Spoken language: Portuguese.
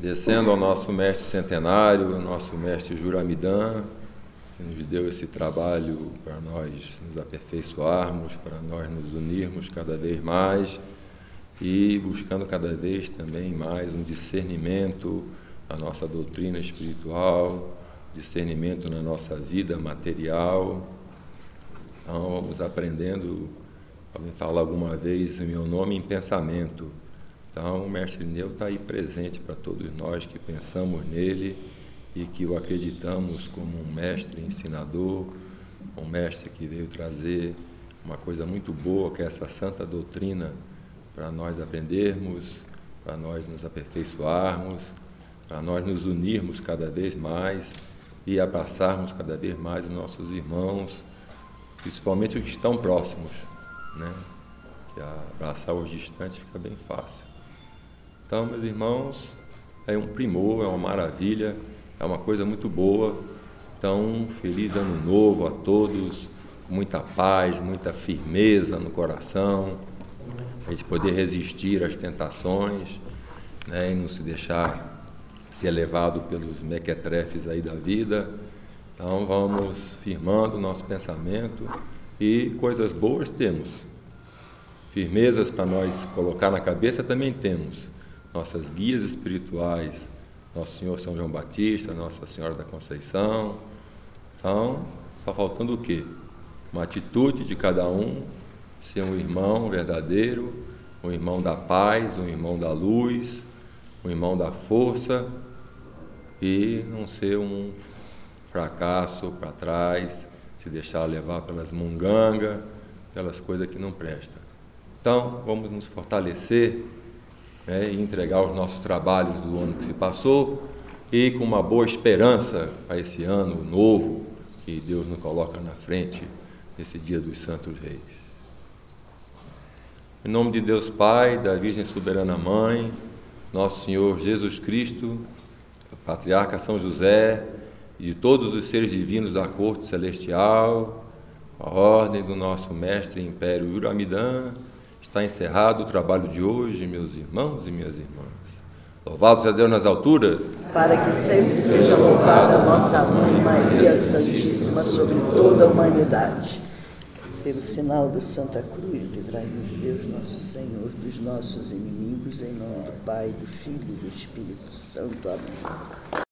Agradecendo ao nosso mestre centenário, ao nosso mestre Juramidã, que nos deu esse trabalho para nós nos aperfeiçoarmos, para nós nos unirmos cada vez mais e buscando cada vez também mais um discernimento na nossa doutrina espiritual, discernimento na nossa vida material. Então, vamos aprendendo, alguém fala alguma vez o meu nome em pensamento. Então, o Mestre Neu está aí presente para todos nós que pensamos nele e que o acreditamos como um mestre ensinador, um mestre que veio trazer uma coisa muito boa, que é essa santa doutrina para nós aprendermos, para nós nos aperfeiçoarmos, para nós nos unirmos cada vez mais e abraçarmos cada vez mais os nossos irmãos, principalmente os que estão próximos, né? Que abraçar os distantes fica bem fácil. Então, meus irmãos, é um primor, é uma maravilha, é uma coisa muito boa. Então, feliz ano novo a todos, com muita paz, muita firmeza no coração, a gente poder resistir às tentações né, e não se deixar ser levado pelos mequetrefes aí da vida. Então, vamos firmando o nosso pensamento e coisas boas temos. Firmezas para nós colocar na cabeça também temos nossas guias espirituais, Nosso Senhor São João Batista, Nossa Senhora da Conceição. Então, está faltando o quê? Uma atitude de cada um, ser um irmão verdadeiro, um irmão da paz, um irmão da luz, um irmão da força e não ser um fracasso para trás, se deixar levar pelas mungangas, pelas coisas que não prestam. Então, vamos nos fortalecer né, e entregar os nossos trabalhos do ano que se passou e com uma boa esperança para esse ano novo que Deus nos coloca na frente nesse dia dos Santos Reis. Em nome de Deus Pai, da Virgem Soberana Mãe, nosso Senhor Jesus Cristo, Patriarca São José e de todos os seres divinos da corte celestial, a ordem do nosso mestre Império Uramidã, Está encerrado o trabalho de hoje, meus irmãos e minhas irmãs. Louvado seja Deus nas alturas. Para que sempre seja louvada a nossa Mãe Maria Santíssima sobre toda a humanidade. Pelo sinal da Santa Cruz, livrai-nos Deus nosso Senhor dos nossos inimigos, em nome do Pai, do Filho e do Espírito Santo. Amém.